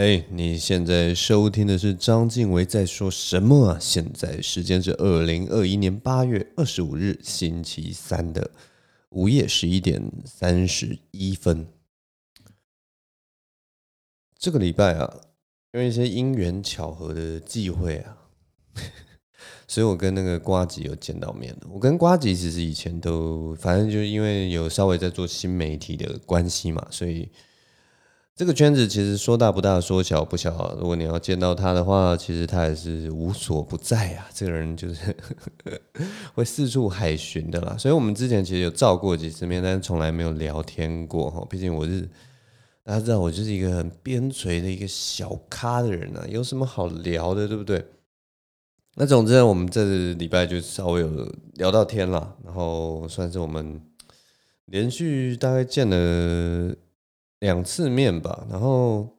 嘿，hey, 你现在收听的是章晋唯在说什么啊？现在时间是二零二一年八月二十五日星期三的午夜十一点三十一分。这个礼拜啊，因为一些因缘巧合的际会啊，所以我跟那个瓜吉有见到面了。我跟瓜吉其实以前都，反正就是因为有稍微在做新媒体的关系嘛，所以。这个圈子其实说大不大，说小不小。如果你要见到他的话，其实他也是无所不在啊。这个人就是 会四处海巡的啦。所以我们之前其实有照过几次面，但是从来没有聊天过哈。毕竟我是大家知道，我就是一个很边陲的一个小咖的人啊，有什么好聊的，对不对？那总之，我们这礼拜就稍微有聊到天了，然后算是我们连续大概见了。两次面吧，然后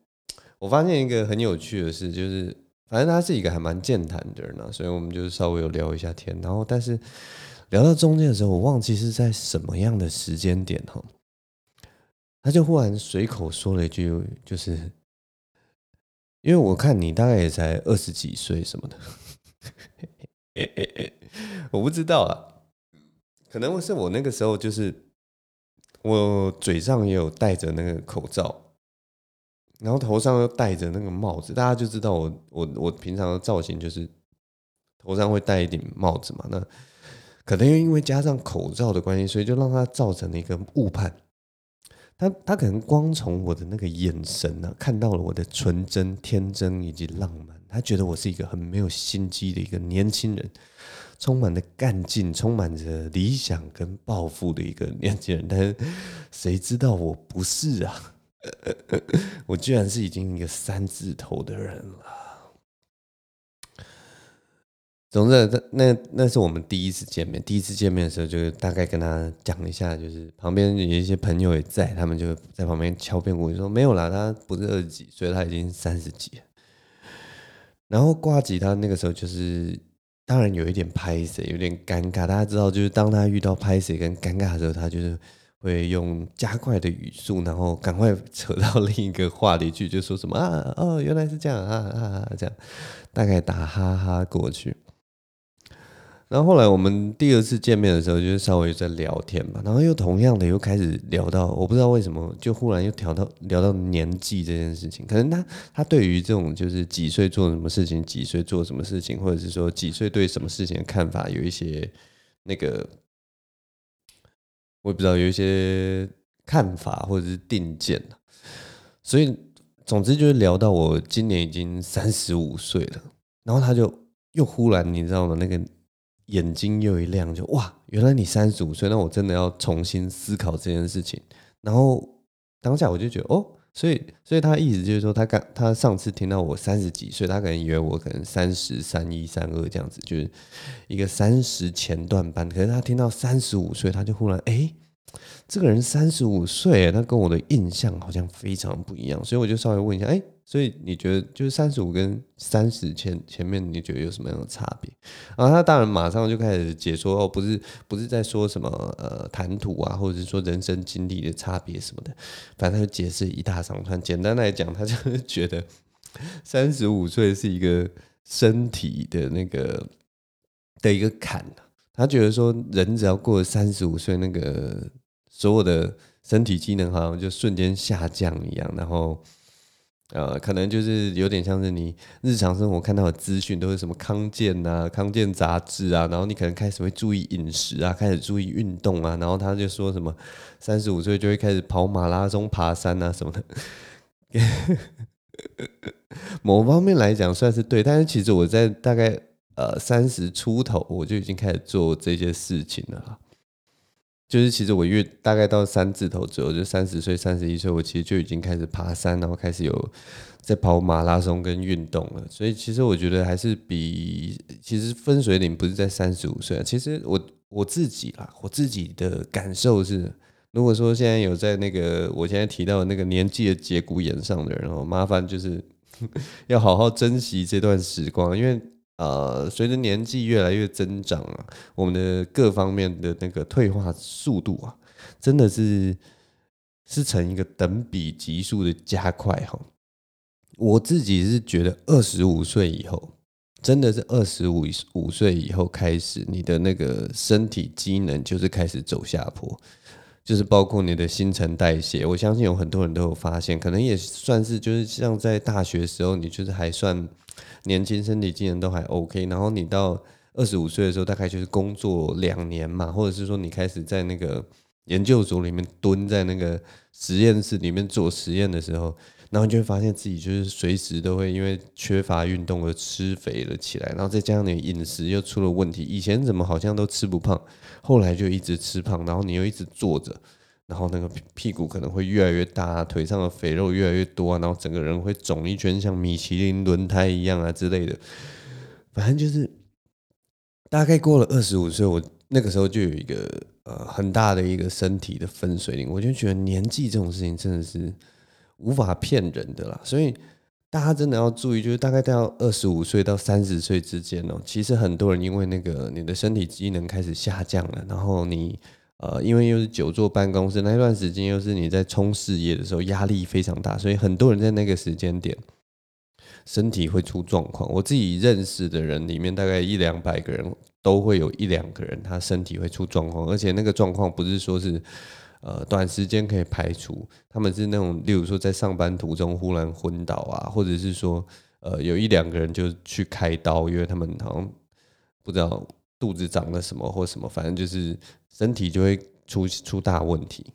我发现一个很有趣的事，就是反正他是一个还蛮健谈的人啊，所以我们就稍微有聊一下天，然后但是聊到中间的时候，我忘记是在什么样的时间点哈，他就忽然随口说了一句，就是因为我看你大概也才二十几岁什么的，我不知道啊，可能是我那个时候就是。我嘴上也有戴着那个口罩，然后头上又戴着那个帽子，大家就知道我我我平常的造型就是头上会戴一顶帽子嘛。那可能又因为加上口罩的关系，所以就让他造成了一个误判。他他可能光从我的那个眼神呢、啊，看到了我的纯真、天真以及浪漫，他觉得我是一个很没有心机的一个年轻人。充满着干劲，充满着理想跟抱负的一个年轻人，但是谁知道我不是啊？我居然是已经一个三字头的人了。总之，那那那是我们第一次见面。第一次见面的时候，就大概跟他讲一下，就是旁边有一些朋友也在，他们就在旁边敲边鼓，说没有啦，他不是二十几岁，他已经三十几。然后挂吉他那个时候就是。当然有一点拍谁，有点尴尬。大家知道，就是当他遇到拍谁跟尴尬的时候，他就是会用加快的语速，然后赶快扯到另一个话题去，就说什么啊哦，原来是这样啊啊这样，大概打哈哈过去。然后后来我们第二次见面的时候，就是稍微在聊天嘛，然后又同样的又开始聊到，我不知道为什么，就忽然又聊到聊到年纪这件事情。可能他他对于这种就是几岁做什么事情，几岁做什么事情，或者是说几岁对什么事情的看法，有一些那个我也不知道有一些看法或者是定见。所以总之就是聊到我今年已经三十五岁了，然后他就又忽然你知道吗？那个。眼睛又一亮，就哇，原来你三十五岁，那我真的要重新思考这件事情。然后当下我就觉得，哦，所以，所以他意思就是说，他刚他上次听到我三十几岁，他可能以为我可能三十三一三二这样子，就是一个三十前段班。可是他听到三十五岁，他就忽然，哎，这个人三十五岁，他跟我的印象好像非常不一样。所以我就稍微问一下，哎。所以你觉得就是三十五跟三十前前面你觉得有什么样的差别？然后他当然马上就开始解说哦，不是不是在说什么呃谈吐啊，或者是说人生经历的差别什么的，反正他就解释一大长串。简单来讲，他就是觉得三十五岁是一个身体的那个的一个坎，他觉得说人只要过了三十五岁，那个所有的身体机能好像就瞬间下降一样，然后。呃，可能就是有点像是你日常生活看到的资讯都是什么康健啊、康健杂志啊，然后你可能开始会注意饮食啊，开始注意运动啊，然后他就说什么三十五岁就会开始跑马拉松、爬山啊什么的。某方面来讲算是对，但是其实我在大概呃三十出头我就已经开始做这些事情了。就是其实我越大概到三字头左右，就三十岁、三十一岁，我其实就已经开始爬山，然后开始有在跑马拉松跟运动了。所以其实我觉得还是比其实分水岭不是在三十五岁啊。其实我我自己啦，我自己的感受是，如果说现在有在那个我现在提到的那个年纪的节骨眼上的人哦，麻烦就是 要好好珍惜这段时光，因为。呃，随着年纪越来越增长啊，我们的各方面的那个退化速度啊，真的是是呈一个等比级数的加快哈。我自己是觉得二十五岁以后，真的是二十五五岁以后开始，你的那个身体机能就是开始走下坡，就是包括你的新陈代谢。我相信有很多人都有发现，可能也算是就是像在大学时候，你就是还算年轻，身体机能都还 OK，然后你到二十五岁的时候，大概就是工作两年嘛，或者是说你开始在那个研究所里面蹲在那个实验室里面做实验的时候。然后你就会发现自己就是随时都会因为缺乏运动而吃肥了起来，然后再加上你饮食又出了问题，以前怎么好像都吃不胖，后来就一直吃胖，然后你又一直坐着，然后那个屁股可能会越来越大，腿上的肥肉越来越多啊，然后整个人会肿一圈，像米其林轮胎一样啊之类的，反正就是大概过了二十五岁，我那个时候就有一个呃很大的一个身体的分水岭，我就觉得年纪这种事情真的是。无法骗人的啦，所以大家真的要注意，就是大概到二十五岁到三十岁之间哦，其实很多人因为那个你的身体机能开始下降了，然后你呃，因为又是久坐办公室那段时间，又是你在冲事业的时候，压力非常大，所以很多人在那个时间点身体会出状况。我自己认识的人里面，大概一两百个人都会有一两个人他身体会出状况，而且那个状况不是说是。呃，短时间可以排除，他们是那种，例如说在上班途中忽然昏倒啊，或者是说，呃，有一两个人就去开刀，因为他们好像不知道肚子长了什么或什么，反正就是身体就会出出大问题。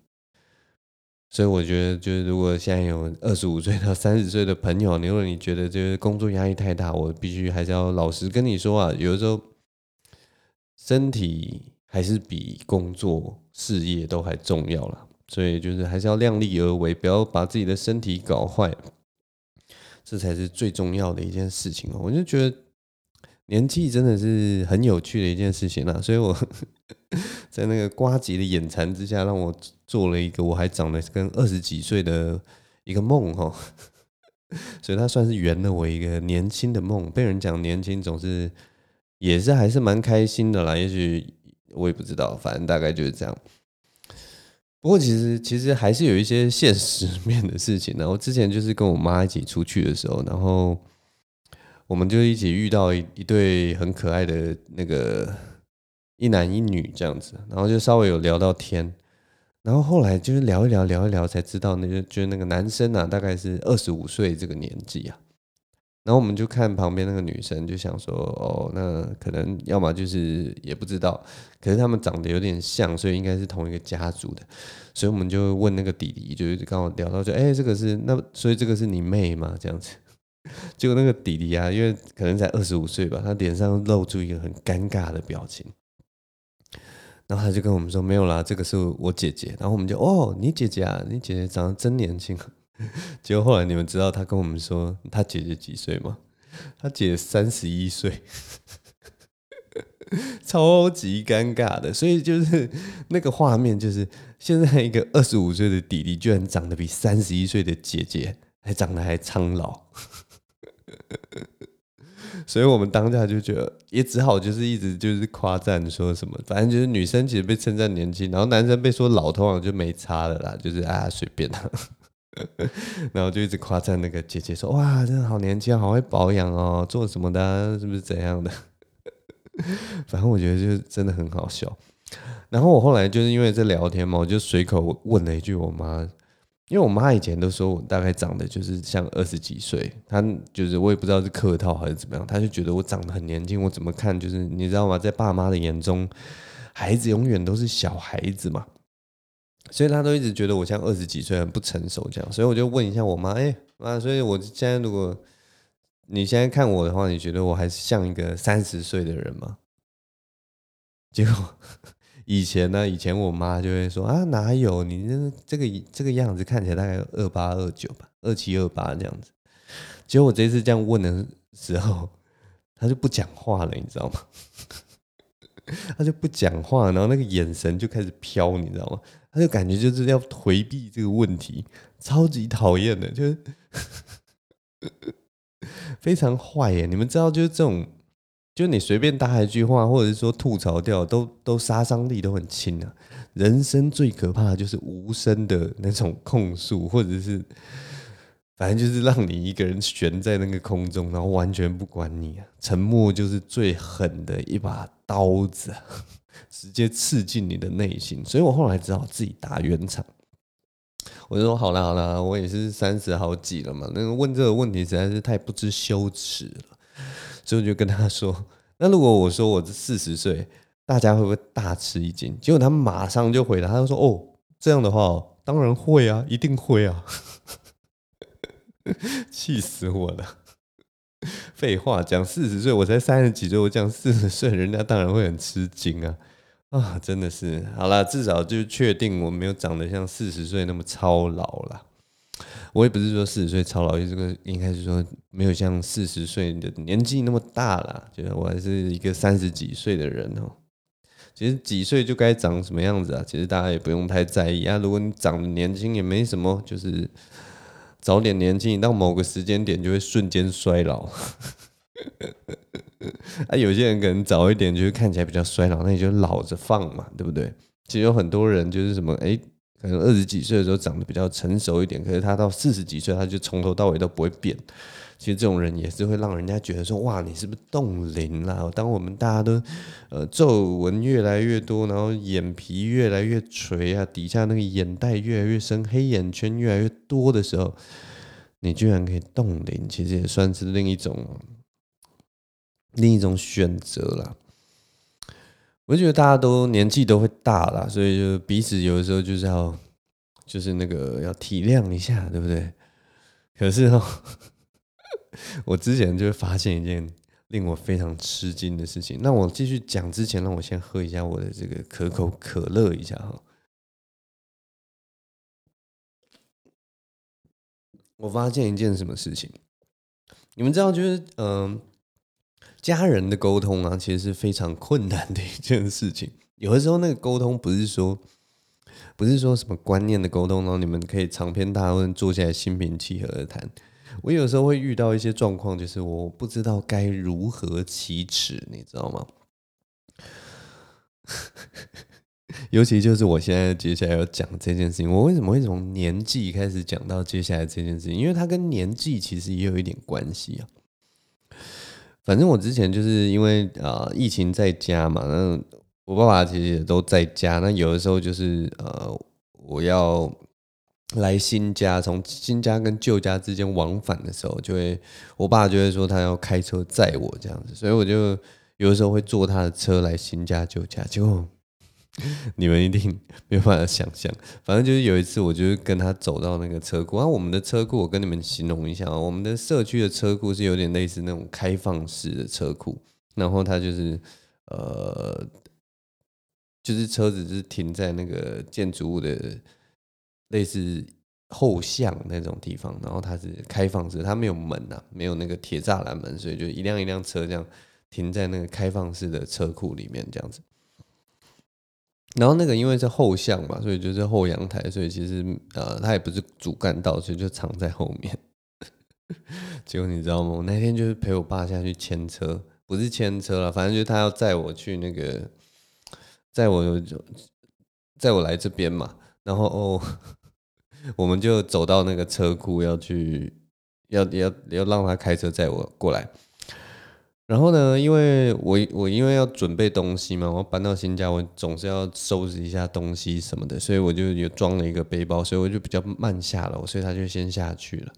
所以我觉得，就是如果现在有二十五岁到三十岁的朋友，如果你觉得就是工作压力太大，我必须还是要老实跟你说啊，有的时候身体。还是比工作事业都还重要啦，所以就是还是要量力而为，不要把自己的身体搞坏，这才是最重要的一件事情哦。我就觉得年纪真的是很有趣的一件事情啦，所以我 在那个瓜吉的眼馋之下，让我做了一个我还长得跟二十几岁的一个梦哈，所以他算是圆了我一个年轻的梦。被人讲年轻，总是也是还是蛮开心的啦，也许。我也不知道，反正大概就是这样。不过其实其实还是有一些现实面的事情呢。我之前就是跟我妈一起出去的时候，然后我们就一起遇到一一对很可爱的那个一男一女这样子，然后就稍微有聊到天，然后后来就是聊一聊聊一聊才知道，那个就是那个男生啊，大概是二十五岁这个年纪啊。然后我们就看旁边那个女生，就想说，哦，那可能要么就是也不知道，可是他们长得有点像，所以应该是同一个家族的。所以我们就问那个弟弟，就是刚好聊到就，哎，这个是那，所以这个是你妹吗？这样子。结果那个弟弟啊，因为可能才二十五岁吧，他脸上露出一个很尴尬的表情。然后他就跟我们说，没有啦，这个是我姐姐。然后我们就，哦，你姐姐啊，你姐姐长得真年轻。结果后来你们知道他跟我们说他姐姐几岁吗？他姐三十一岁，超级尴尬的。所以就是那个画面，就是现在一个二十五岁的弟弟，居然长得比三十一岁的姐姐还长得还苍老。所以我们当下就觉得，也只好就是一直就是夸赞说什么，反正就是女生其实被称赞年轻，然后男生被说老，通常就没差了啦，就是啊随便啦。然后就一直夸赞那个姐姐说：“哇，真的好年轻，好会保养哦，做什么的，是不是怎样的？” 反正我觉得就是真的很好笑。然后我后来就是因为在聊天嘛，我就随口问了一句我妈，因为我妈以前都说我大概长得就是像二十几岁，她就是我也不知道是客套还是怎么样，她就觉得我长得很年轻，我怎么看就是你知道吗？在爸妈的眼中，孩子永远都是小孩子嘛。所以她都一直觉得我像二十几岁很不成熟这样，所以我就问一下我妈，哎妈，所以我现在如果你现在看我的话，你觉得我还是像一个三十岁的人吗？结果以前呢，以前我妈就会说啊，哪有你这这个这个样子看起来大概二八二九吧，二七二八这样子。结果我这次这样问的时候，他就不讲话了，你知道吗？他就不讲话，然后那个眼神就开始飘，你知道吗？他就感觉就是要回避这个问题，超级讨厌的，就是 非常坏耶！你们知道，就是这种，就你随便搭一句话，或者是说吐槽掉，都都杀伤力都很轻啊。人生最可怕的就是无声的那种控诉，或者是。反正就是让你一个人悬在那个空中，然后完全不管你啊。沉默就是最狠的一把刀子，直接刺进你的内心。所以我后来只好自己打圆场。我就说好了好了，我也是三十好几了嘛，那个问这个问题实在是太不知羞耻了。所以我就跟他说：“ 那如果我说我是四十岁，大家会不会大吃一惊？”结果他马上就回答，他就说：“哦，这样的话，当然会啊，一定会啊。”气死我了！废话，讲四十岁，我才三十几岁，我讲四十岁，人家当然会很吃惊啊！啊，真的是，好啦，至少就确定我没有长得像四十岁那么操劳了。我也不是说四十岁操劳，这个应该是说没有像四十岁的年纪那么大了，觉得我还是一个三十几岁的人哦。其实几岁就该长什么样子啊？其实大家也不用太在意啊。如果你长得年轻也没什么，就是早点年轻，到某个时间点就会瞬间衰老。啊，有些人可能早一点就是看起来比较衰老，那你就老着放嘛，对不对？其实有很多人就是什么哎。可能二十几岁的时候长得比较成熟一点，可是他到四十几岁，他就从头到尾都不会变。其实这种人也是会让人家觉得说：哇，你是不是冻龄了？当我们大家都呃皱纹越来越多，然后眼皮越来越垂啊，底下那个眼袋越来越深，黑眼圈越来越多的时候，你居然可以冻龄，其实也算是另一种另一种选择了。我觉得大家都年纪都会大了，所以就彼此有的时候就是要，就是那个要体谅一下，对不对？可是哦，我之前就会发现一件令我非常吃惊的事情。那我继续讲之前，让我先喝一下我的这个可口可乐一下哈。我发现一件什么事情？你们知道，就是嗯。家人的沟通啊，其实是非常困难的一件事情。有的时候，那个沟通不是说，不是说什么观念的沟通，然后你们可以长篇大论坐下来心平气和的谈。我有时候会遇到一些状况，就是我不知道该如何启齿，你知道吗？尤其就是我现在接下来要讲这件事情，我为什么会从年纪开始讲到接下来这件事情？因为它跟年纪其实也有一点关系啊。反正我之前就是因为啊、疫情在家嘛，那我爸爸其实也都在家。那有的时候就是呃我要来新家，从新家跟旧家之间往返的时候，就会我爸就会说他要开车载我这样子，所以我就有的时候会坐他的车来新家旧家，结果。你们一定没有办法想象，反正就是有一次，我就是跟他走到那个车库。然后我们的车库，我跟你们形容一下啊，我们的社区的车库是有点类似那种开放式的车库，然后它就是呃，就是车子是停在那个建筑物的类似后巷那种地方，然后它是开放式，它没有门呐，没有那个铁栅栏门，所以就一辆一辆车这样停在那个开放式的车库里面这样子。然后那个因为是后巷嘛，所以就是后阳台，所以其实呃，它也不是主干道，所以就藏在后面。结果你知道吗？我那天就是陪我爸下去牵车，不是牵车了，反正就是他要载我去那个，载我就载我来这边嘛。然后哦，我们就走到那个车库要去，要要要让他开车载我过来。然后呢，因为我我因为要准备东西嘛，我搬到新家，我总是要收拾一下东西什么的，所以我就有装了一个背包，所以我就比较慢下楼，所以他就先下去了，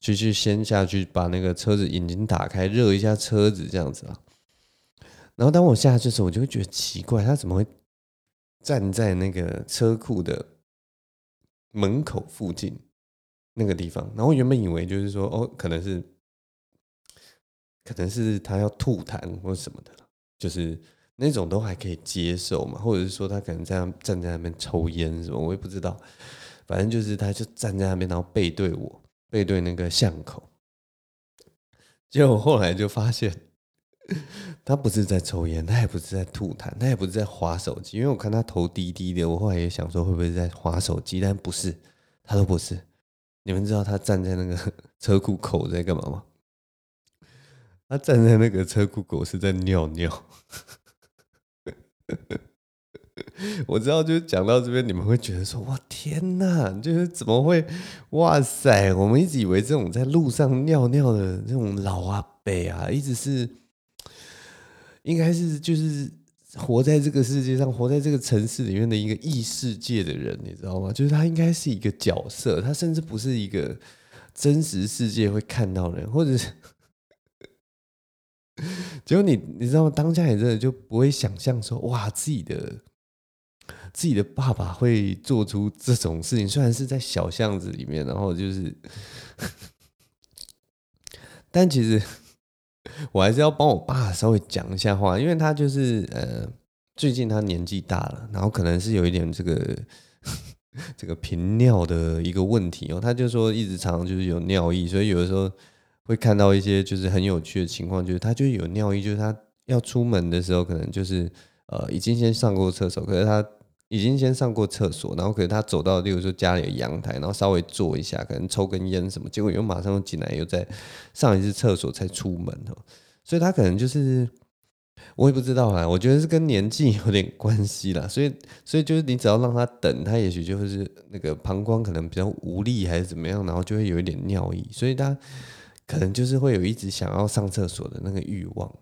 就去先下去把那个车子引擎打开，热一下车子这样子啊。然后当我下去的时候，我就会觉得奇怪，他怎么会站在那个车库的门口附近那个地方？然后原本以为就是说，哦，可能是。可能是他要吐痰或什么的，就是那种都还可以接受嘛，或者是说他可能这样站在那边抽烟什么，我也不知道。反正就是他就站在那边，然后背对我，背对那个巷口。结果后来就发现，他不是在抽烟，他也不是在吐痰，他也不是在划手机。因为我看他头低低的，我后来也想说会不会在划手机，但不是，他都不是。你们知道他站在那个 车库口在干嘛吗？他站在那个车库口是在尿尿，我知道，就讲到这边，你们会觉得说：“哇，天哪！就是怎么会？哇塞！我们一直以为这种在路上尿尿的这种老阿伯啊，一直是应该是就是活在这个世界上、活在这个城市里面的一个异世界的人，你知道吗？就是他应该是一个角色，他甚至不是一个真实世界会看到的人，或者是…… 结果你你知道吗？当下也真的就不会想象说：哇，自己的。”自己的爸爸会做出这种事情，虽然是在小巷子里面，然后就是，但其实我还是要帮我爸稍微讲一下话，因为他就是呃，最近他年纪大了，然后可能是有一点这个 这个频尿的一个问题哦，他就说一直常常就是有尿意，所以有的时候会看到一些就是很有趣的情况，就是他就有尿意，就是他要出门的时候，可能就是呃已经先上过厕所，可是他。已经先上过厕所，然后可能他走到，例如说家里的阳台，然后稍微坐一下，可能抽根烟什么，结果又马上进来，又在上一次厕所才出门哦。所以他可能就是我也不知道啦，我觉得是跟年纪有点关系啦。所以，所以就是你只要让他等，他也许就是那个膀胱可能比较无力还是怎么样，然后就会有一点尿意，所以他可能就是会有一直想要上厕所的那个欲望。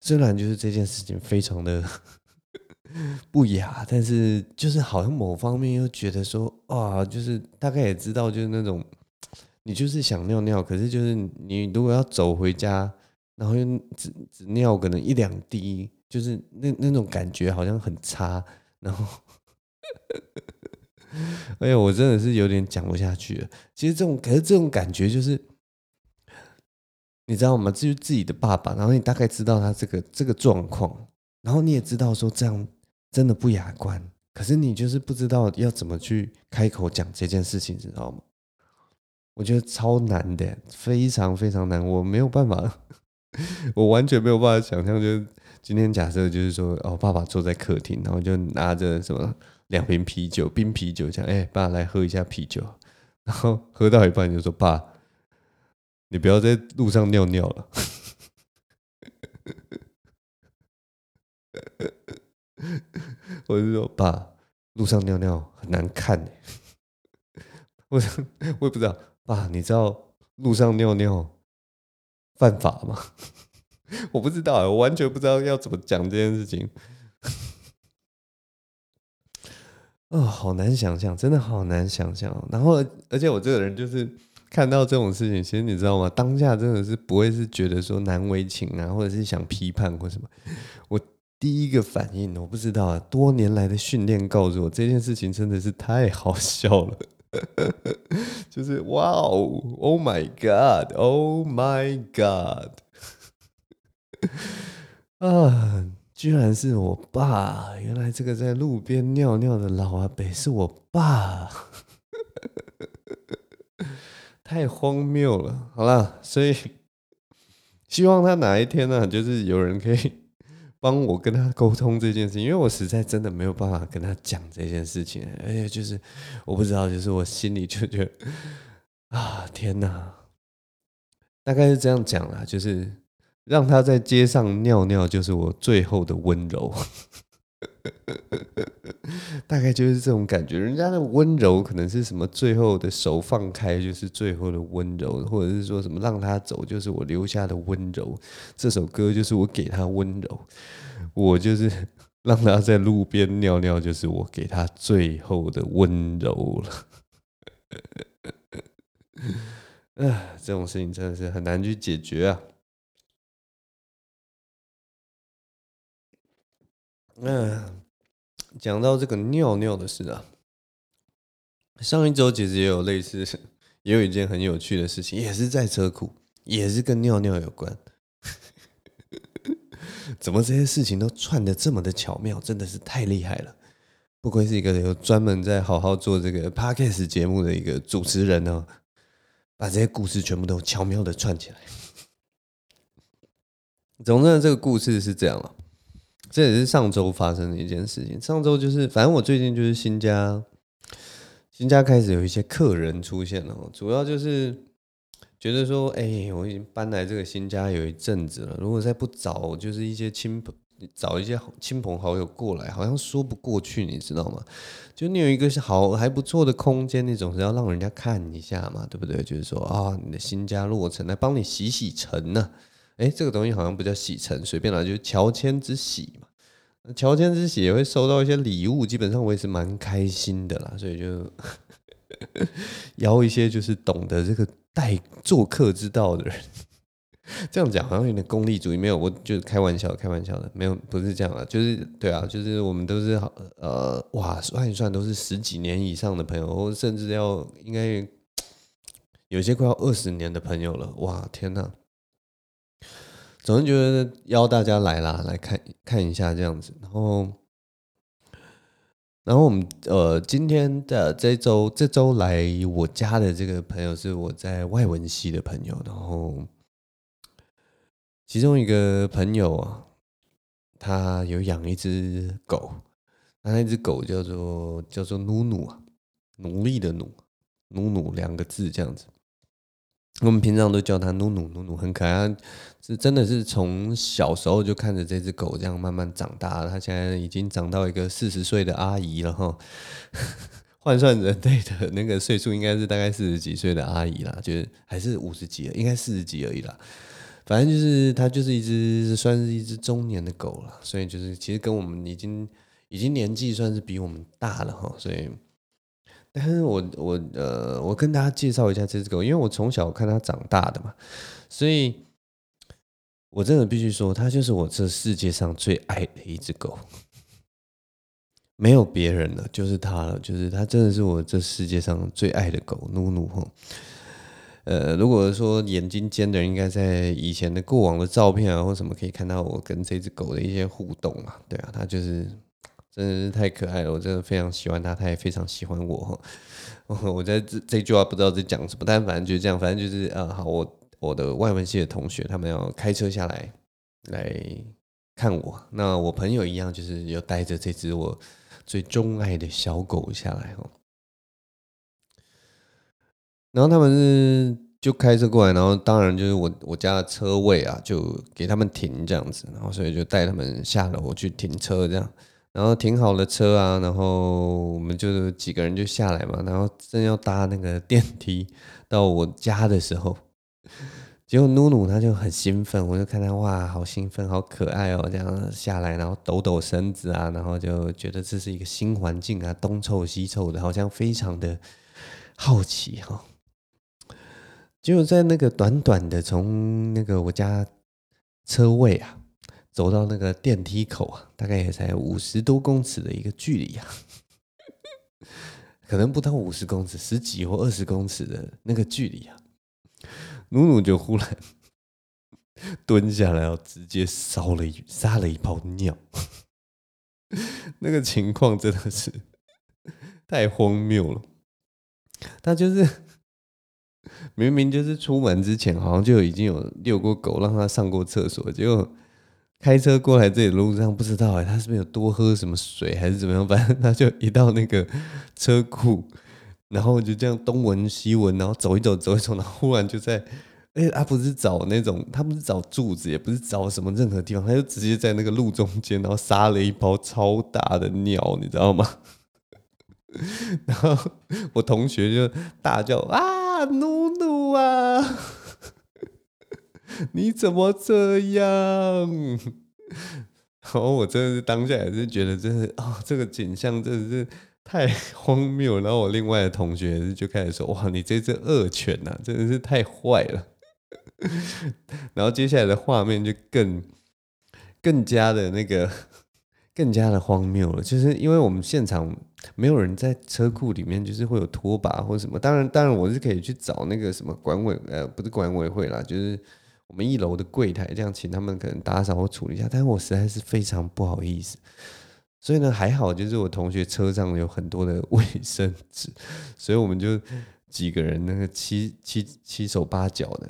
虽然就是这件事情非常的。不雅，但是就是好像某方面又觉得说啊，就是大概也知道，就是那种你就是想尿尿，可是就是你如果要走回家，然后又只只尿可能一两滴，就是那那种感觉好像很差，然后，哎呀，我真的是有点讲不下去了。其实这种，可是这种感觉就是，你知道吗？至于自己的爸爸，然后你大概知道他这个这个状况，然后你也知道说这样。真的不雅观，可是你就是不知道要怎么去开口讲这件事情，知道吗？我觉得超难的，非常非常难，我没有办法，我完全没有办法想象。就是今天假设就是说，哦，爸爸坐在客厅，然后就拿着什么两瓶啤酒，冰啤酒，讲，哎，爸来喝一下啤酒，然后喝到一半就说，爸，你不要在路上尿尿了。我就说，爸，路上尿尿很难看。我 我也不知道，爸，你知道路上尿尿犯法吗？我不知道，我完全不知道要怎么讲这件事情。哦，好难想象，真的好难想象。然后，而且我这个人就是看到这种事情，其实你知道吗？当下真的是不会是觉得说难为情啊，或者是想批判或什么。我。第一个反应，我不知道啊。多年来的训练告诉我，这件事情真的是太好笑了。就是哇哦，Oh my God，Oh my God，啊，居然是我爸！原来这个在路边尿尿的老阿伯是我爸，太荒谬了。好了，所以希望他哪一天呢、啊，就是有人可以。帮我跟他沟通这件事情，因为我实在真的没有办法跟他讲这件事情，而且就是我不知道，就是我心里就觉得啊，天哪，大概是这样讲啦，就是让他在街上尿尿，就是我最后的温柔。大概就是这种感觉，人家的温柔可能是什么？最后的手放开就是最后的温柔，或者是说什么让他走就是我留下的温柔。这首歌就是我给他温柔，我就是让他在路边尿尿，就是我给他最后的温柔了。啊，这种事情真的是很难去解决啊。嗯，讲到这个尿尿的事啊，上一周其实也有类似，也有一件很有趣的事情，也是在车库，也是跟尿尿有关。怎么这些事情都串的这么的巧妙，真的是太厉害了！不愧是一个有专门在好好做这个 podcast 节目的一个主持人哦，把这些故事全部都巧妙的串起来。总之，这个故事是这样了。这也是上周发生的一件事情。上周就是，反正我最近就是新家，新家开始有一些客人出现了。主要就是觉得说，哎，我已经搬来这个新家有一阵子了，如果再不找就是一些亲朋找一些亲朋好友过来，好像说不过去，你知道吗？就你有一个好还不错的空间，你总是要让人家看一下嘛，对不对？就是说啊，你的新家落成，来帮你洗洗尘呢、诶，这个东西好像不叫洗尘，随便啦就是乔迁之喜嘛。乔迁之喜也会收到一些礼物，基本上我也是蛮开心的啦，所以就 邀一些就是懂得这个待做客之道的人。这样讲好像有点功利主义，没有，我就是开玩笑，开玩笑的，没有，不是这样啊，就是对啊，就是我们都是好呃，哇，算一算都是十几年以上的朋友，甚至要应该有些快要二十年的朋友了，哇，天哪！总是觉得邀大家来啦，来看看一下这样子，然后，然后我们呃今天的这周这周来我家的这个朋友是我在外文系的朋友，然后其中一个朋友啊，他有养一只狗，那那只狗叫做叫做努努啊，努力的努，努努两个字这样子。我们平常都叫它努努努努，很可爱。是真的是从小时候就看着这只狗这样慢慢长大，它现在已经长到一个四十岁的阿姨了哈。换算人类的那个岁数，应该是大概四十几岁的阿姨啦，就是还是五十几了，应该四十几而已啦。反正就是它就是一只算是一只中年的狗了，所以就是其实跟我们已经已经年纪算是比我们大了哈，所以。但是我我呃，我跟大家介绍一下这只狗，因为我从小看它长大的嘛，所以我真的必须说，它就是我这世界上最爱的一只狗，没有别人了，就是它了，就是它真的是我这世界上最爱的狗，努努吼。呃，如果说眼睛尖的人，应该在以前的过往的照片啊，或什么可以看到我跟这只狗的一些互动啊，对啊，它就是。真的是太可爱了，我真的非常喜欢它，它也非常喜欢我。我在这这句话不知道在讲什么，但反正就是这样，反正就是啊，好，我我的外文系的同学他们要开车下来来看我，那我朋友一样，就是有带着这只我最钟爱的小狗下来哦。然后他们是就开车过来，然后当然就是我我家的车位啊，就给他们停这样子，然后所以就带他们下楼去停车这样。然后停好了车啊，然后我们就几个人就下来嘛，然后正要搭那个电梯到我家的时候，结果努努他就很兴奋，我就看他哇，好兴奋，好可爱哦，这样下来，然后抖抖身子啊，然后就觉得这是一个新环境啊，东凑西凑的，好像非常的好奇哈。结果在那个短短的从那个我家车位啊。走到那个电梯口啊，大概也才五十多公尺的一个距离啊，可能不到五十公尺，十几或二十公尺的那个距离啊，努努就忽然蹲下来，要直接烧了一撒了一泡尿，那个情况真的是太荒谬了。他就是明明就是出门之前好像就已经有遛过狗，让他上过厕所，结果。开车过来这里的路上，不知道哎，他是不是有多喝什么水，还是怎么样？反正他就一到那个车库，然后就这样东闻西闻，然后走一走，走一走，然后忽然就在，哎，他不是找那种，他不是找柱子，也不是找什么任何地方，他就直接在那个路中间，然后撒了一泡超大的尿，你知道吗？然后我同学就大叫啊，努努啊！你怎么这样？然后我真的是当下也是觉得，真是哦，这个景象真的是太荒谬。然后我另外的同学就开始说：“哇，你这只恶犬呐，真的是太坏了。”然后接下来的画面就更更加的那个更加的荒谬了，就是因为我们现场没有人在车库里面，就是会有拖把或什么。当然，当然我是可以去找那个什么管委呃，不是管委会啦，就是。我们一楼的柜台这样，请他们可能打扫或处理一下，但是我实在是非常不好意思，所以呢，还好就是我同学车上有很多的卫生纸，所以我们就几个人那个七七七手八脚的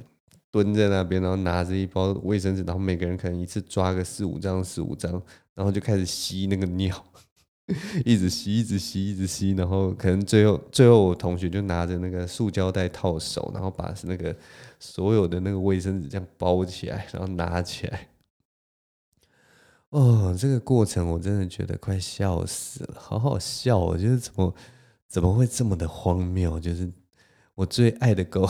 蹲在那边，然后拿着一包卫生纸，然后每个人可能一次抓个四五张四五张，然后就开始吸那个尿，一直吸一直吸一直吸，然后可能最后最后我同学就拿着那个塑胶袋套手，然后把那个。所有的那个卫生纸这样包起来，然后拿起来，哦，这个过程我真的觉得快笑死了，好好笑哦！我觉得怎么怎么会这么的荒谬？就是我最爱的狗，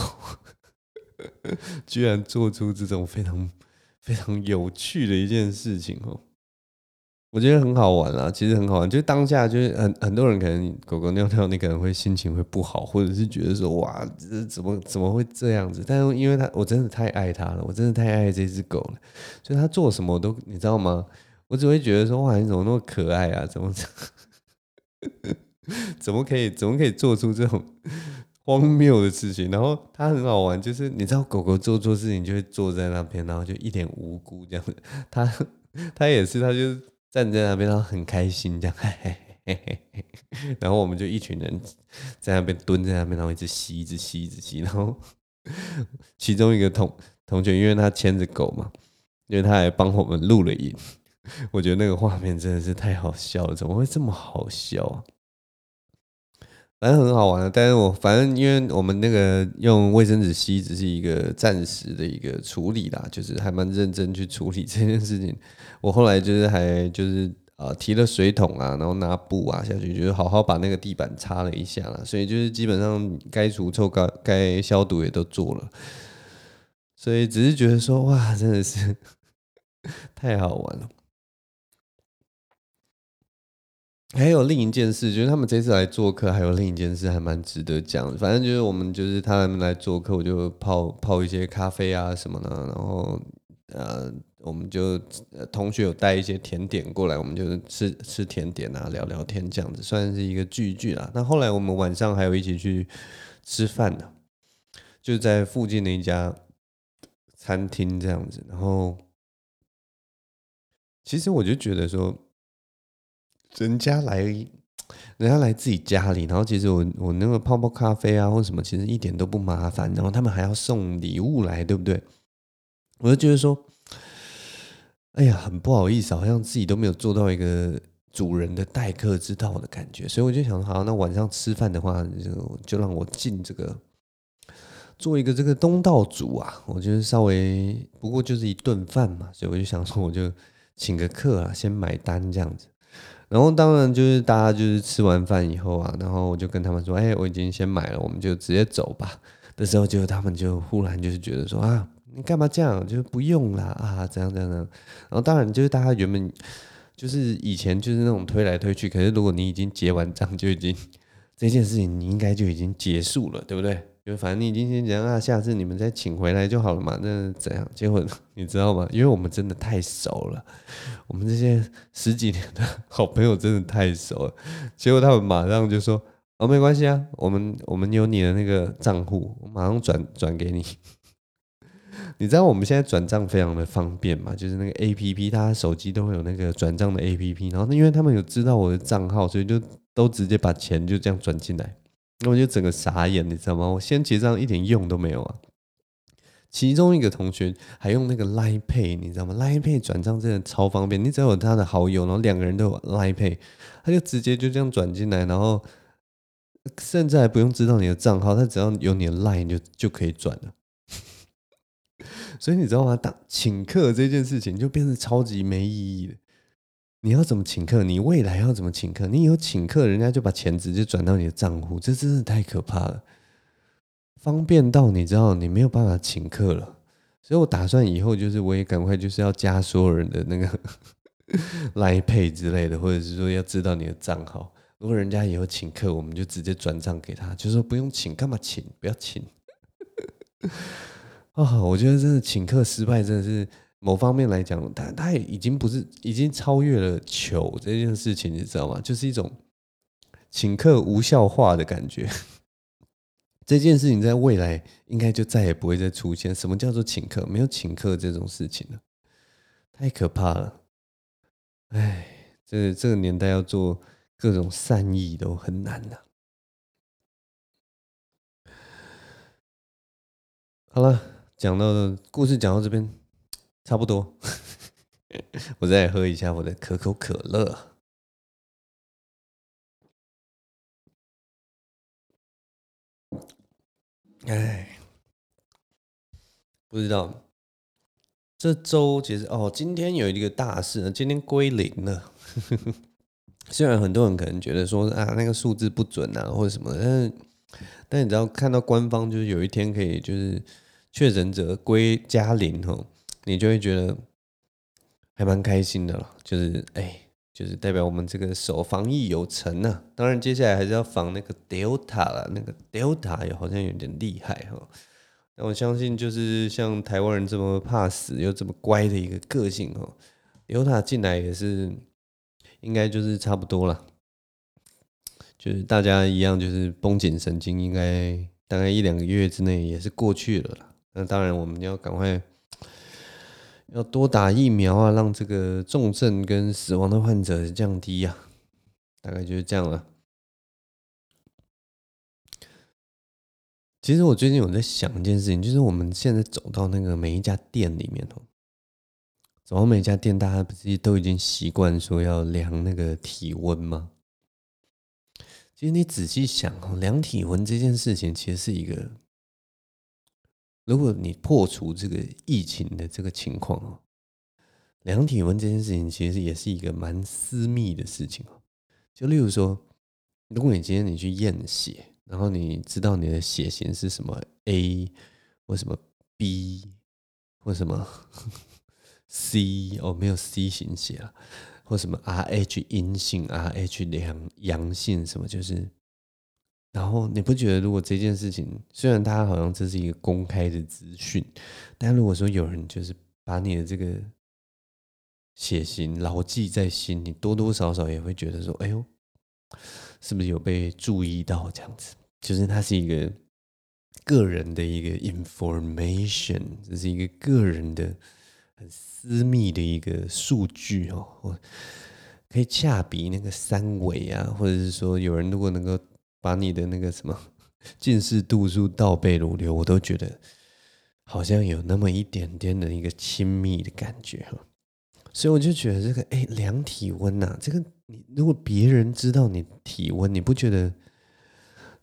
居然做出这种非常非常有趣的一件事情哦。我觉得很好玩啊，其实很好玩。就是当下，就是很很多人可能狗狗尿尿，你可能会心情会不好，或者是觉得说哇，这怎么怎么会这样子？但是因为它，我真的太爱它了，我真的太爱这只狗了，所以它做什么都，你知道吗？我只会觉得说哇，你怎么那么可爱啊？怎么 怎么可以怎么可以做出这种荒谬的事情？然后它很好玩，就是你知道狗狗做错事情就会坐在那边，然后就一脸无辜这样子。它它也是，它就。站在那边，然后很开心，这样，嘿嘿嘿嘿嘿，然后我们就一群人在那边蹲在那边，然后一直吸，一直吸，一直吸。然后 其中一个同同学，因为他牵着狗嘛，因为他还帮我们录了影。我觉得那个画面真的是太好笑了，怎么会这么好笑啊？反正很好玩的，但是我反正因为我们那个用卫生纸吸只是一个暂时的一个处理啦，就是还蛮认真去处理这件事情。我后来就是还就是啊提了水桶啊，然后拿布啊下去，就是好好把那个地板擦了一下啦。所以就是基本上该除臭、该该消毒也都做了。所以只是觉得说哇，真的是 太好玩了。还有另一件事，就是他们这次来做客，还有另一件事还蛮值得讲。反正就是我们就是他们来做客，我就泡泡一些咖啡啊什么的，然后呃，我们就同学有带一些甜点过来，我们就吃吃甜点啊，聊聊天这样子，算是一个聚一聚啦。那后来我们晚上还有一起去吃饭呢，就在附近的一家餐厅这样子。然后其实我就觉得说。人家来，人家来自己家里，然后其实我我那个泡泡咖啡啊或什么，其实一点都不麻烦，然后他们还要送礼物来，对不对？我就觉得说，哎呀，很不好意思，好像自己都没有做到一个主人的待客之道的感觉，所以我就想，好，那晚上吃饭的话，就就让我进这个，做一个这个东道主啊，我觉得稍微不过就是一顿饭嘛，所以我就想说，我就请个客啊，先买单这样子。然后当然就是大家就是吃完饭以后啊，然后我就跟他们说：“哎，我已经先买了，我们就直接走吧。”的时候，就他们就忽然就是觉得说：“啊，你干嘛这样？就是不用啦啊，这样这样这样。”然后当然就是大家原本就是以前就是那种推来推去，可是如果你已经结完账，就已经 这件事情你应该就已经结束了，对不对？就反正你已经先讲啊，下次你们再请回来就好了嘛。那怎样？结果 你知道吗？因为我们真的太熟了，我们这些十几年的好朋友真的太熟了。结果他们马上就说：“哦，没关系啊，我们我们有你的那个账户，我马上转转给你。”你知道我们现在转账非常的方便嘛？就是那个 APP，大家手机都会有那个转账的 APP。然后因为他们有知道我的账号，所以就都直接把钱就这样转进来。那我就整个傻眼，你知道吗？我先结账一点用都没有啊！其中一个同学还用那个 Line Pay，你知道吗？Line Pay 转账真的超方便，你只要有他的好友，然后两个人都有 Line Pay，他就直接就这样转进来，然后甚至还不用知道你的账号，他只要有你的 Line 就就可以转了。所以你知道吗？当请客这件事情就变成超级没意义的。你要怎么请客？你未来要怎么请客？你有请客，人家就把钱直接转到你的账户，这真的太可怕了，方便到你知道你没有办法请客了。所以我打算以后就是我也赶快就是要加所有人的那个 Line Pay 之类的，或者是说要知道你的账号。如果人家以后请客，我们就直接转账给他，就说不用请，干嘛请？不要请。啊、哦，我觉得真的请客失败真的是。某方面来讲，他他也已经不是已经超越了球这件事情，你知道吗？就是一种请客无效化的感觉。这件事情在未来应该就再也不会再出现。什么叫做请客？没有请客这种事情了，太可怕了。哎，这这个年代要做各种善意都很难了。好了，讲到的故事讲到这边。差不多，我再喝一下我的可口可乐。哎，不知道这周其实哦，今天有一个大事，今天归零了。虽然很多人可能觉得说啊，那个数字不准啊，或者什么，但是但你知道看到官方就是有一天可以就是确诊者归加零吼，你就会觉得还蛮开心的了。就是哎，就是代表我们这个守防疫有成啊。当然接下来还是要防那个 Delta 了，那个 Delta 也好像有点厉害哈。那我相信就是像台湾人这么怕死又这么乖的一个个性哦，Delta 进来也是。应该就是差不多了，就是大家一样，就是绷紧神经，应该大概一两个月之内也是过去了啦。那当然，我们要赶快要多打疫苗啊，让这个重症跟死亡的患者降低呀。大概就是这样了。其实我最近有在想一件事情，就是我们现在走到那个每一家店里面哦。走到每一家店，大家不是都已经习惯说要量那个体温吗？其实你仔细想哦，量体温这件事情，其实是一个，如果你破除这个疫情的这个情况哦，量体温这件事情其实也是一个蛮私密的事情哦。就例如说，如果你今天你去验血，然后你知道你的血型是什么 A 或什么 B 或什么。C 哦，没有 C 型血啊，或什么 RH 阴性、RH 阳阳性什么，就是，然后你不觉得，如果这件事情虽然它好像这是一个公开的资讯，但如果说有人就是把你的这个血型牢记在心，你多多少少也会觉得说，哎呦，是不是有被注意到这样子？就是它是一个个人的一个 information，这是一个个人的。很私密的一个数据哦，可以恰比那个三围啊，或者是说有人如果能够把你的那个什么近视度数倒背如流，我都觉得好像有那么一点点的一个亲密的感觉哈。所以我就觉得这个哎，量体温呐，这个你如果别人知道你体温，你不觉得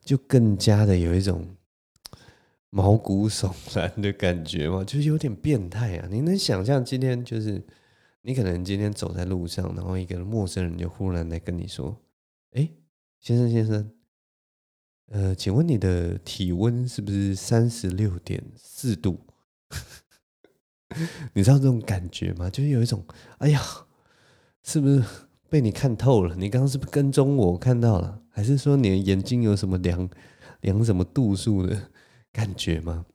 就更加的有一种？毛骨悚然的感觉吗，就是有点变态啊！你能想象今天就是你可能今天走在路上，然后一个陌生人就忽然来跟你说：“哎，先生先生，呃，请问你的体温是不是三十六点四度？” 你知道这种感觉吗？就是有一种哎呀，是不是被你看透了？你刚刚是不是跟踪我看到了？还是说你的眼睛有什么量量什么度数的？感觉吗？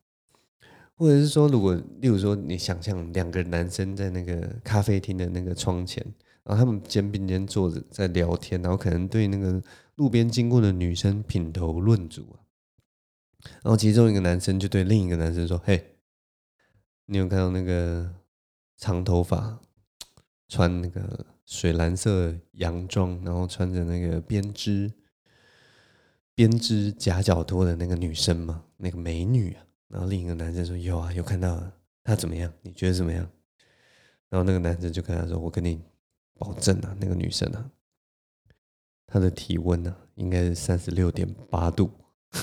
或者是说，如果例如说，你想象两个男生在那个咖啡厅的那个窗前，然后他们肩并肩坐着在聊天，然后可能对那个路边经过的女生品头论足啊，然后其中一个男生就对另一个男生说：“嘿，你有看到那个长头发、穿那个水蓝色洋装，然后穿着那个编织？”编织夹脚拖的那个女生吗？那个美女啊。然后另一个男生说：“有啊，有看到啊。她怎么样？你觉得怎么样？”然后那个男生就跟他说：“我跟你保证啊，那个女生啊，他的体温呢、啊，应该是三十六点八度。”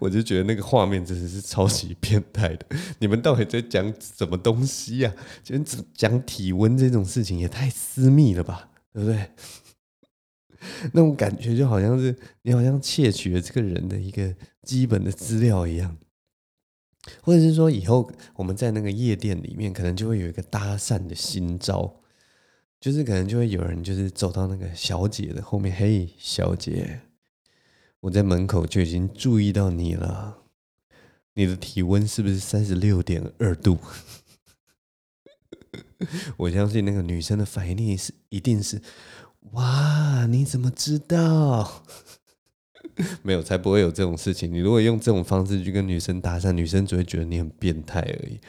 我就觉得那个画面真的是超级变态的。你们到底在讲什么东西呀、啊？就讲体温这种事情也太私密了吧，对不对？那种感觉就好像是你好像窃取了这个人的一个基本的资料一样，或者是说以后我们在那个夜店里面，可能就会有一个搭讪的新招，就是可能就会有人就是走到那个小姐的后面，嘿，小姐，我在门口就已经注意到你了，你的体温是不是三十六点二度？我相信那个女生的反应力是一定是。哇，你怎么知道？没有，才不会有这种事情。你如果用这种方式去跟女生搭讪，女生只会觉得你很变态而已。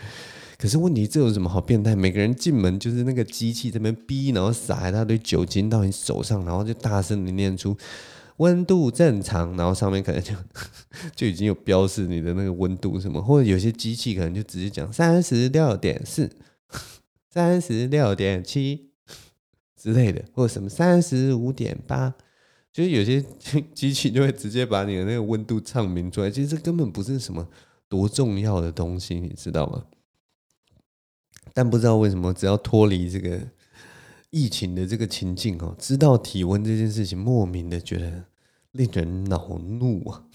可是问题，这有什么好变态？每个人进门就是那个机器这边逼，然后撒一大堆酒精到你手上，然后就大声的念出温度正常，然后上面可能就 就已经有标示你的那个温度什么，或者有些机器可能就直接讲三十六点四、三十六点七。之类的，或者什么三十五点八，就是有些机器就会直接把你的那个温度唱明出来。其实这根本不是什么多重要的东西，你知道吗？但不知道为什么，只要脱离这个疫情的这个情境哦，知道体温这件事情，莫名的觉得令人恼怒啊！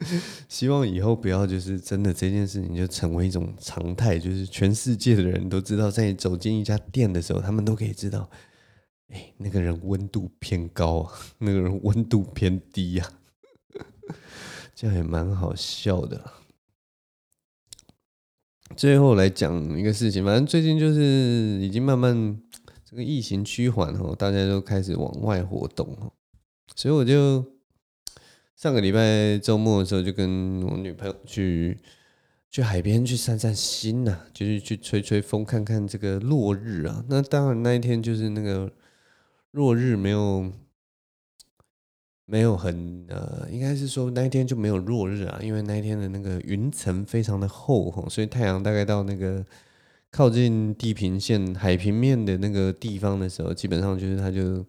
希望以后不要就是真的这件事情就成为一种常态，就是全世界的人都知道，在你走进一家店的时候，他们都可以知道，哎，那个人温度偏高啊，那个人温度偏低啊，这样也蛮好笑的。最后来讲一个事情，反正最近就是已经慢慢这个疫情趋缓哈，大家都开始往外活动，所以我就上个礼拜周末的时候就跟我女朋友去去海边去散散心呐，就是去吹吹风，看看这个落日啊。那当然那一天就是那个落日没有。没有很呃，应该是说那一天就没有落日啊，因为那一天的那个云层非常的厚，所以太阳大概到那个靠近地平线海平面的那个地方的时候，基本上就是它就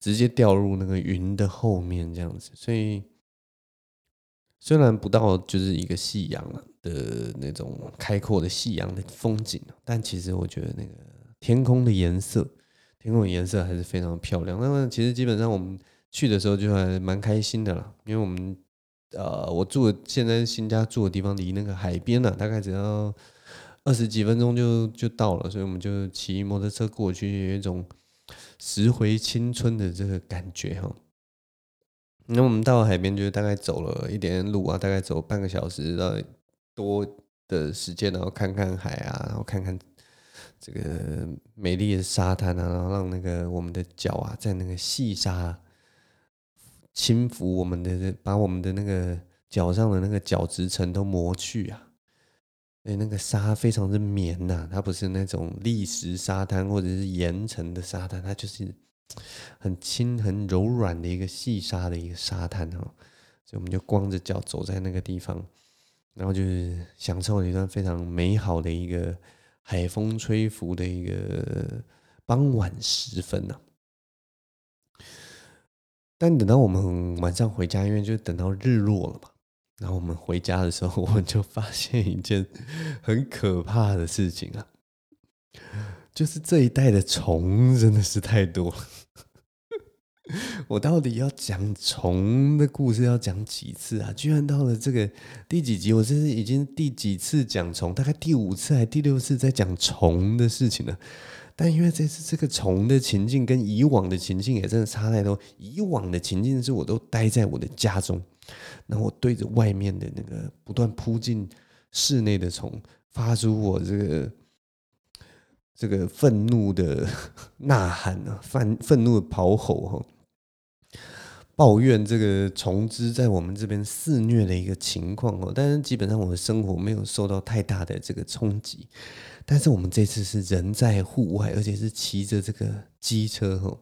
直接掉入那个云的后面这样子。所以虽然不到就是一个夕阳的那种开阔的夕阳的风景，但其实我觉得那个天空的颜色，天空的颜色还是非常漂亮。那么其实基本上我们。去的时候就还蛮开心的了，因为我们呃，我住的现在新家住的地方离那个海边呢，大概只要二十几分钟就就到了，所以我们就骑摩托车过去，有一种拾回青春的这个感觉哈。那我们到海边就大概走了一点路啊，大概走半个小时到多的时间，然后看看海啊，然后看看这个美丽的沙滩啊，然后让那个我们的脚啊在那个细沙。轻抚我们的，把我们的那个脚上的那个角质层都磨去啊！哎，那个沙非常的绵呐，它不是那种砾石沙滩或者是岩层的沙滩，它就是很轻很柔软的一个细沙的一个沙滩哦。所以我们就光着脚走在那个地方，然后就是享受了一段非常美好的一个海风吹拂的一个傍晚时分呐。但等到我们晚上回家，因为就等到日落了嘛，然后我们回家的时候，我们就发现一件很可怕的事情啊，就是这一带的虫真的是太多了。我到底要讲虫的故事要讲几次啊？居然到了这个第几集，我这是已经第几次讲虫？大概第五次还第六次在讲虫的事情了。但因为这次这个虫的情境跟以往的情境也真的差太多。以往的情境是我都待在我的家中，然后我对着外面的那个不断扑进室内的虫，发出我这个这个愤怒的呐喊啊，愤愤怒的咆吼哈，抱怨这个虫子在我们这边肆虐的一个情况哦。但是基本上我的生活没有受到太大的这个冲击。但是我们这次是人在户外，而且是骑着这个机车吼，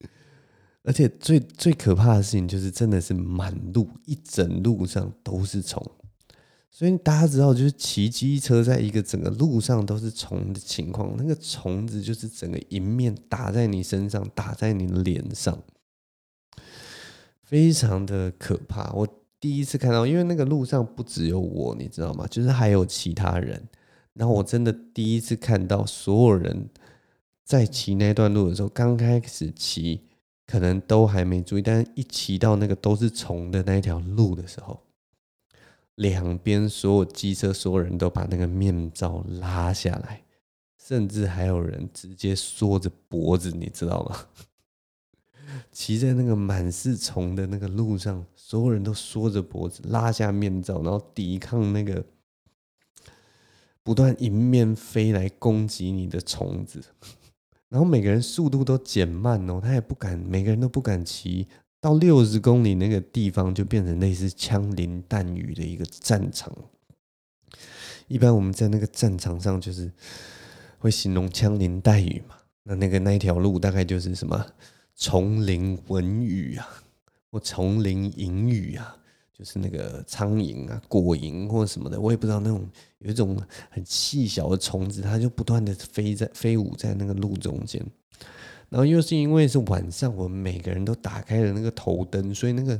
而且最最可怕的事情就是，真的是满路一整路上都是虫，所以大家知道，就是骑机车在一个整个路上都是虫的情况，那个虫子就是整个迎面打在你身上，打在你的脸上，非常的可怕。我第一次看到，因为那个路上不只有我，你知道吗？就是还有其他人。然后我真的第一次看到所有人在骑那段路的时候，刚开始骑可能都还没注意，但是一骑到那个都是虫的那一条路的时候，两边所有机车所有人都把那个面罩拉下来，甚至还有人直接缩着脖子，你知道吗？骑在那个满是虫的那个路上，所有人都缩着脖子，拉下面罩，然后抵抗那个。不断迎面飞来攻击你的虫子，然后每个人速度都减慢哦，他也不敢，每个人都不敢骑到六十公里那个地方，就变成类似枪林弹雨的一个战场。一般我们在那个战场上，就是会形容枪林弹雨嘛。那那个那一条路大概就是什么丛林文雨啊，或丛林隐雨啊。就是那个苍蝇啊、果蝇或什么的，我也不知道那种有一种很细小的虫子，它就不断的飞在飞舞在那个路中间。然后又是因为是晚上，我们每个人都打开了那个头灯，所以那个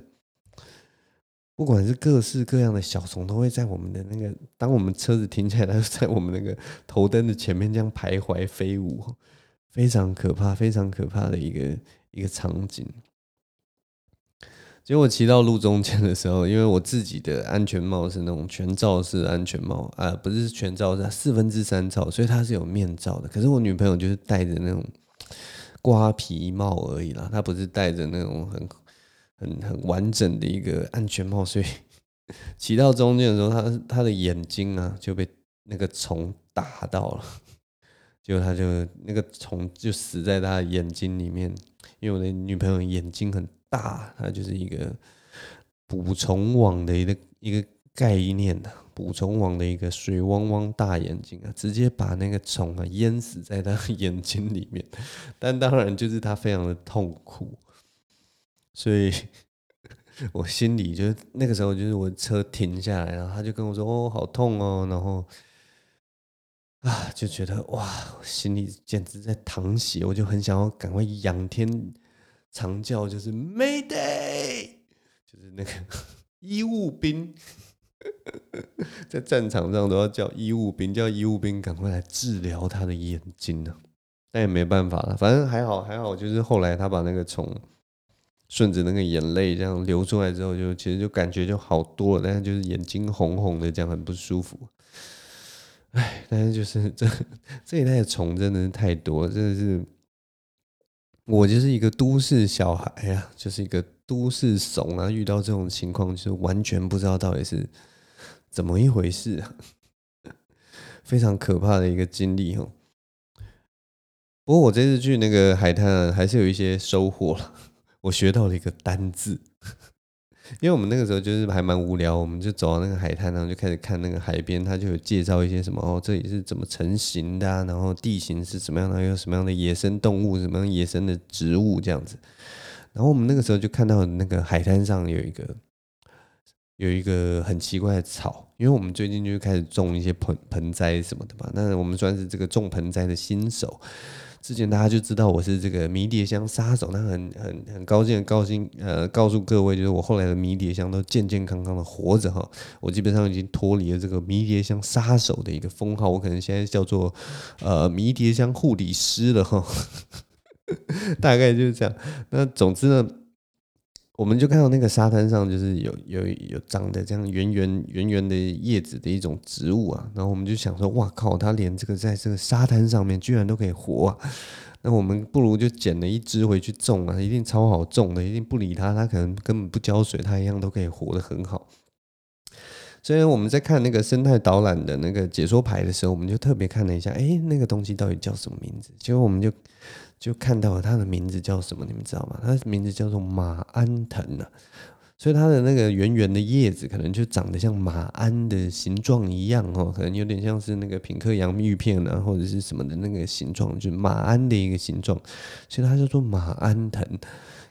不管是各式各样的小虫，都会在我们的那个，当我们车子停下来，就在我们那个头灯的前面这样徘徊飞舞，非常可怕，非常可怕的一个一个场景。结果骑到路中间的时候，因为我自己的安全帽是那种全罩式安全帽啊，不是全罩式，四分之三罩，所以它是有面罩的。可是我女朋友就是戴着那种瓜皮帽而已啦，她不是戴着那种很。很很完整的一个安全帽，所以骑到中间的时候，他他的眼睛啊就被那个虫打到了，结果他就那个虫就死在他眼睛里面。因为我的女朋友眼睛很大，它就是一个捕虫网的一个一个概念的捕虫网的一个水汪汪大眼睛啊，直接把那个虫啊淹死在他眼睛里面。但当然就是他非常的痛苦。所以，我心里就是那个时候，就是我车停下来，然后他就跟我说：“哦，好痛哦。”然后啊，就觉得哇，心里简直在淌血，我就很想要赶快仰天常叫，就是 Mayday，就是那个 医务兵在战场上都要叫医务兵，叫医务兵赶快来治疗他的眼睛呢。但也没办法了，反正还好，还好，就是后来他把那个虫。顺着那个眼泪这样流出来之后，就其实就感觉就好多了，但是就是眼睛红红的，这样很不舒服。哎，但是就是这这一代的虫真的是太多，真的是我就是一个都市小孩呀，就是一个都市怂啊，遇到这种情况就是完全不知道到底是怎么一回事啊，非常可怕的一个经历哦。不过我这次去那个海滩还是有一些收获了。我学到了一个单字，因为我们那个时候就是还蛮无聊，我们就走到那个海滩，然后就开始看那个海边，它就有介绍一些什么哦，这里是怎么成型的，然后地形是什么样的，有什么样的野生动物，什么样野生的植物这样子。然后我们那个时候就看到那个海滩上有一个有一个很奇怪的草，因为我们最近就开始种一些盆盆栽什么的嘛，那我们算是这个种盆栽的新手。之前大家就知道我是这个迷迭香杀手，那很很很高兴，高兴呃，告诉各位，就是我后来的迷迭香都健健康康的活着哈，我基本上已经脱离了这个迷迭香杀手的一个封号，我可能现在叫做呃迷迭香护理师了哈，大概就是这样。那总之呢。我们就看到那个沙滩上，就是有有有长的这样圆圆圆圆的叶子的一种植物啊，然后我们就想说，哇靠，它连这个在这个沙滩上面居然都可以活啊！那我们不如就捡了一只回去种啊，一定超好种的，一定不理它，它可能根本不浇水，它一样都可以活得很好。所以我们在看那个生态导览的那个解说牌的时候，我们就特别看了一下，哎，那个东西到底叫什么名字？结果我们就。就看到了它的名字叫什么，你们知道吗？它的名字叫做马鞍藤啊，所以它的那个圆圆的叶子可能就长得像马鞍的形状一样哦，可能有点像是那个品客洋芋片啊，或者是什么的那个形状，就是马鞍的一个形状，所以它叫做马鞍藤。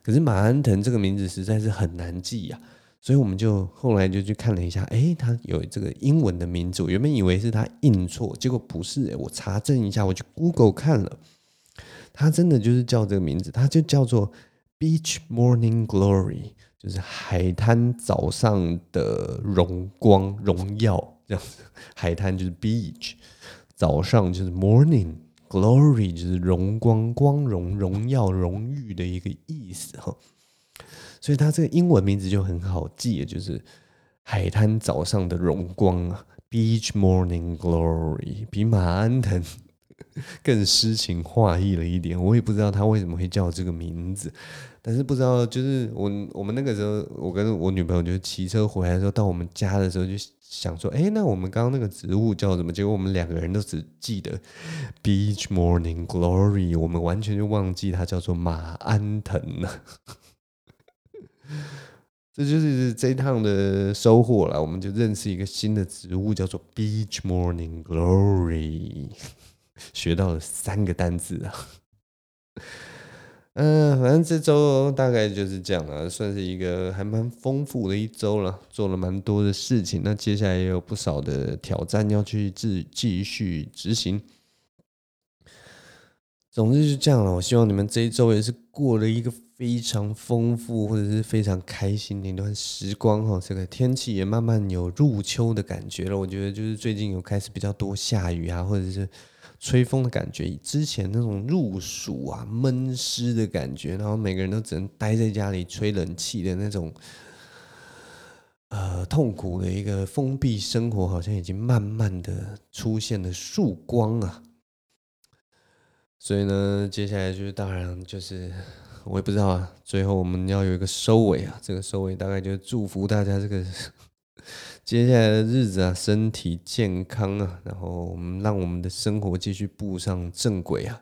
可是马鞍藤这个名字实在是很难记呀，所以我们就后来就去看了一下，诶，它有这个英文的名字，我原本以为是它印错，结果不是，我查证一下，我去 Google 看了。它真的就是叫这个名字，它就叫做 Beach Morning Glory，就是海滩早上的荣光荣耀这样子。海滩就是 Beach，早上就是 Morning Glory，就是荣光光荣荣耀荣誉的一个意思哈。所以它这个英文名字就很好记，就是海滩早上的荣光啊，Beach Morning Glory，比马鞍藤。更诗情画意了一点，我也不知道他为什么会叫这个名字，但是不知道就是我我们那个时候，我跟我女朋友就是骑车回来的时候，到我们家的时候就想说，哎，那我们刚刚那个植物叫什么？结果我们两个人都只记得 Beach Morning Glory，我们完全就忘记它叫做马鞍藤了。这就是这一趟的收获了，我们就认识一个新的植物，叫做 Beach Morning Glory。学到了三个单字啊，嗯，反正这周大概就是这样了，算是一个还蛮丰富的一周了，做了蛮多的事情。那接下来也有不少的挑战要去继继续执行。总之就这样了。我希望你们这一周也是过了一个非常丰富或者是非常开心的一段时光哈。这个天气也慢慢有入秋的感觉了。我觉得就是最近有开始比较多下雨啊，或者是吹风的感觉。之前那种入暑啊、闷湿的感觉，然后每个人都只能待在家里吹冷气的那种。呃，痛苦的一个封闭生活，好像已经慢慢的出现了曙光啊。所以呢，接下来就是当然就是我也不知道啊。最后我们要有一个收尾啊，这个收尾大概就是祝福大家这个接下来的日子啊，身体健康啊，然后我们让我们的生活继续步上正轨啊。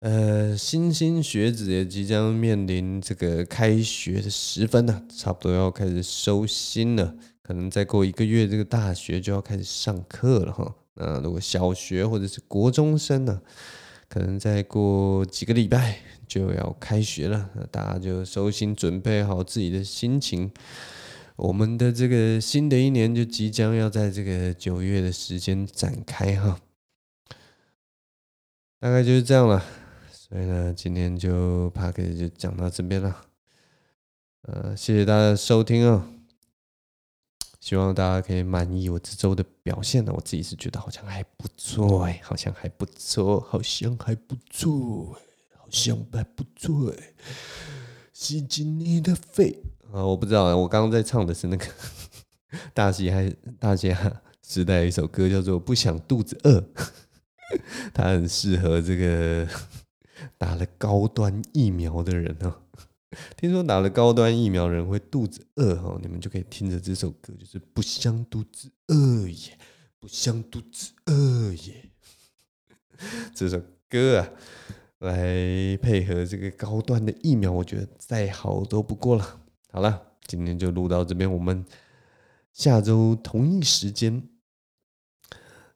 呃，莘莘学子也即将面临这个开学的时分呢，差不多要开始收心了。可能再过一个月，这个大学就要开始上课了哈。那如果小学或者是国中生呢，可能再过几个礼拜就要开学了。那大家就收心，准备好自己的心情。我们的这个新的一年就即将要在这个九月的时间展开哈。大概就是这样了。所以呢，今天就 Podcast 就讲到这边了。呃，谢谢大家收听哦。希望大家可以满意我这周的表现呢。我自己是觉得好像还不错哎，好像还不错，好像还不错，好像还不错哎。吸进你的肺啊！我不知道，我刚刚在唱的是那个大西还大嘻哈时代一首歌，叫做《不想肚子饿》，它很适合这个。打了高端疫苗的人哦，听说打了高端疫苗的人会肚子饿哦，你们就可以听着这首歌，就是不想肚子饿耶，不想肚子饿耶，这首歌啊，来配合这个高端的疫苗，我觉得再好都不过了。好了，今天就录到这边，我们下周同一时间。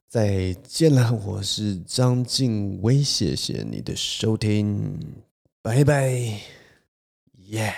再见了，我是张静薇，谢谢你的收听，拜拜，耶、